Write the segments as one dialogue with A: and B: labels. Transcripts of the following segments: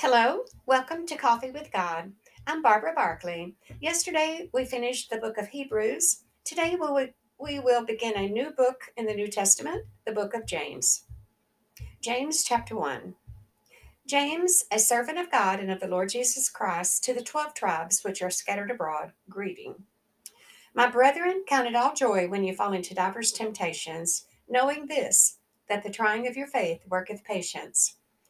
A: Hello, welcome to Coffee with God. I'm Barbara Barkley. Yesterday we finished the book of Hebrews. Today we will, we will begin a new book in the New Testament, the book of James. James chapter 1. James, a servant of God and of the Lord Jesus Christ, to the twelve tribes which are scattered abroad, greeting. My brethren, count it all joy when you fall into divers temptations, knowing this, that the trying of your faith worketh patience.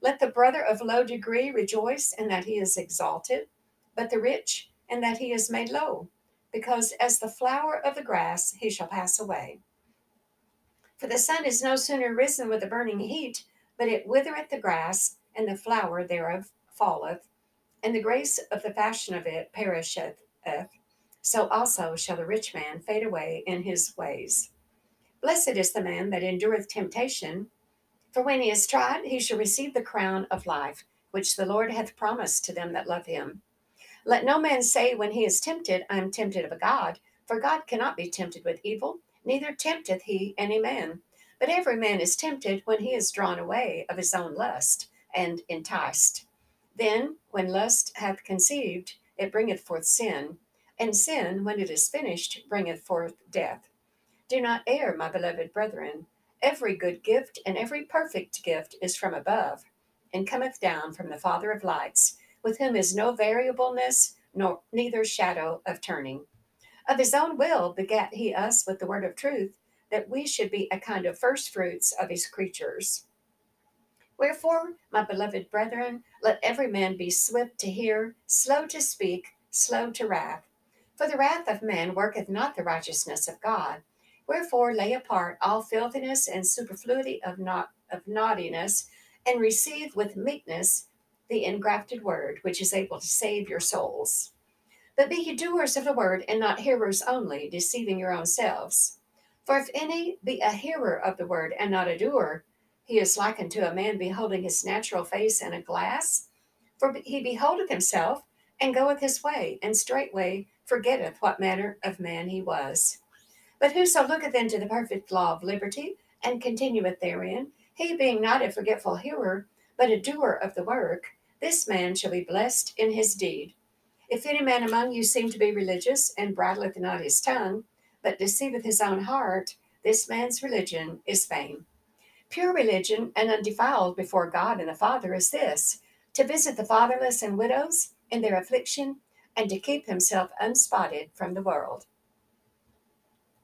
A: Let the brother of low degree rejoice in that he is exalted, but the rich in that he is made low, because as the flower of the grass he shall pass away. For the sun is no sooner risen with a burning heat, but it withereth the grass, and the flower thereof falleth, and the grace of the fashion of it perisheth. So also shall the rich man fade away in his ways. Blessed is the man that endureth temptation for when he is tried, he shall receive the crown of life, which the Lord hath promised to them that love him. Let no man say when he is tempted, I am tempted of a God, for God cannot be tempted with evil, neither tempteth he any man. But every man is tempted when he is drawn away of his own lust, and enticed. Then, when lust hath conceived, it bringeth forth sin, and sin, when it is finished, bringeth forth death. Do not err, my beloved brethren. Every good gift and every perfect gift is from above, and cometh down from the Father of lights, with whom is no variableness, nor neither shadow of turning. Of his own will begat he us with the word of truth, that we should be a kind of first fruits of his creatures. Wherefore, my beloved brethren, let every man be swift to hear, slow to speak, slow to wrath. For the wrath of man worketh not the righteousness of God. Wherefore lay apart all filthiness and superfluity of, not, of naughtiness, and receive with meekness the engrafted word, which is able to save your souls. But be ye doers of the word, and not hearers only, deceiving your own selves. For if any be a hearer of the word, and not a doer, he is likened to a man beholding his natural face in a glass. For he beholdeth himself, and goeth his way, and straightway forgetteth what manner of man he was. But whoso looketh into the perfect law of liberty, and continueth therein, he being not a forgetful hearer, but a doer of the work, this man shall be blessed in his deed. If any man among you seem to be religious, and bridleth not his tongue, but deceiveth his own heart, this man's religion is vain. Pure religion and undefiled before God and the Father is this to visit the fatherless and widows in their affliction, and to keep himself unspotted from the world.